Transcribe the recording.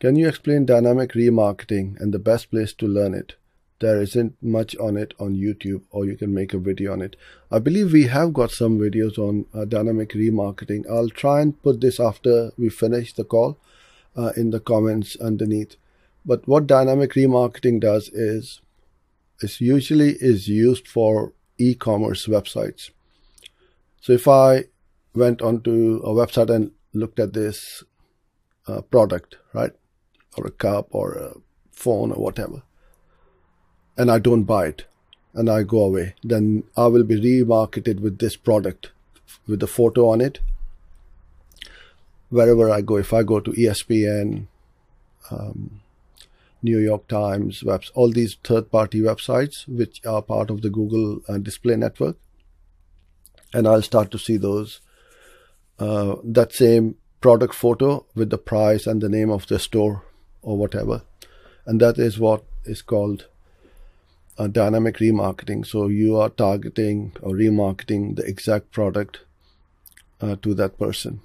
Can you explain dynamic remarketing and the best place to learn it? There isn't much on it on YouTube, or you can make a video on it. I believe we have got some videos on uh, dynamic remarketing. I'll try and put this after we finish the call uh, in the comments underneath. But what dynamic remarketing does is it usually is used for e-commerce websites. So if I went onto a website and looked at this uh, product, right, or a cup or a phone or whatever, and I don't buy it. And I go away, then I will be remarketed with this product with the photo on it. Wherever I go. If I go to ESPN, um, New York Times, webs, all these third-party websites which are part of the Google uh, Display Network, and I'll start to see those uh, that same product photo with the price and the name of the store or whatever, and that is what is called uh, dynamic remarketing. So you are targeting or remarketing the exact product uh, to that person.